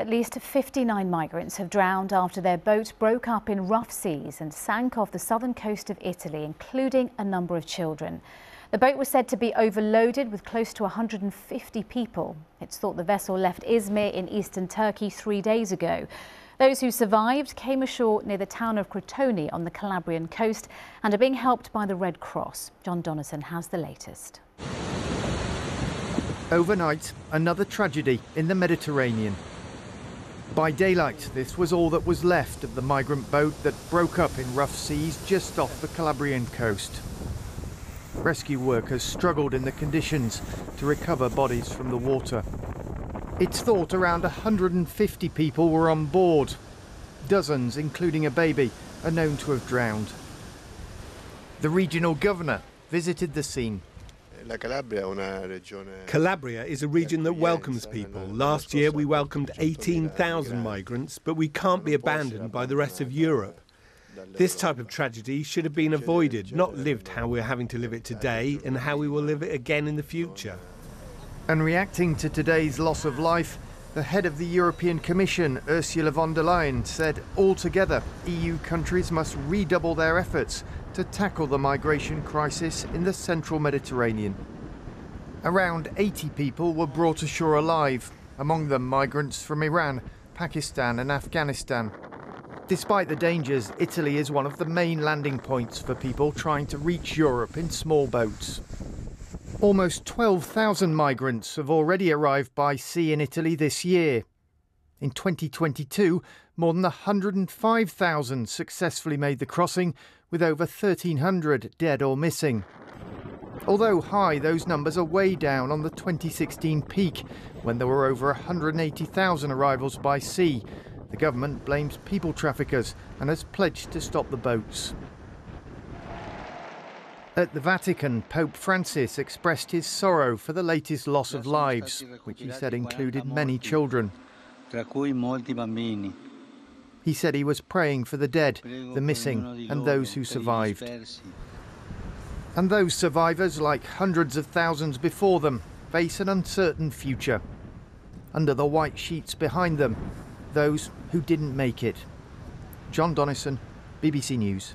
At least 59 migrants have drowned after their boat broke up in rough seas and sank off the southern coast of Italy, including a number of children. The boat was said to be overloaded with close to 150 people. It's thought the vessel left Izmir in eastern Turkey three days ago. Those who survived came ashore near the town of Crotone on the Calabrian coast and are being helped by the Red Cross. Jon Donnison has the latest. Overnight, another tragedy in the Mediterranean. By daylight, this was all that was left of the migrant boat that broke up in rough seas just off the Calabrian coast. Rescue workers struggled in the conditions to recover bodies from the water. It's thought around 150 people were on board. Dozens, including a baby, are known to have drowned. The regional governor visited the scene Calabria is a region that welcomes people. Last year we welcomed 18,000 migrants, but we can't be abandoned by the rest of Europe. This type of tragedy should have been avoided, not lived how we're having to live it today and how we will live it again in the future. And reacting to today's loss of life, the head of the European Commission, Ursula von der Leyen, said altogether EU countries must redouble their efforts to tackle the migration crisis in the central Mediterranean. Around 80 people were brought ashore alive, among them migrants from Iran, Pakistan, and Afghanistan. Despite the dangers, Italy is one of the main landing points for people trying to reach Europe in small boats. Almost 12,000 migrants have already arrived by sea in Italy this year. In 2022, more than 105,000 successfully made the crossing, with over 1,300 dead or missing. Although high, those numbers are way down on the 2016 peak, when there were over 180,000 arrivals by sea. The government blames people traffickers and has pledged to stop the boats. At the Vatican, Pope Francis expressed his sorrow for the latest loss of lives, which he said included many children. He said he was praying for the dead, the missing, and those who survived. And those survivors, like hundreds of thousands before them, face an uncertain future. Under the white sheets behind them, those who didn't make it. Jon Donnison, BBC News.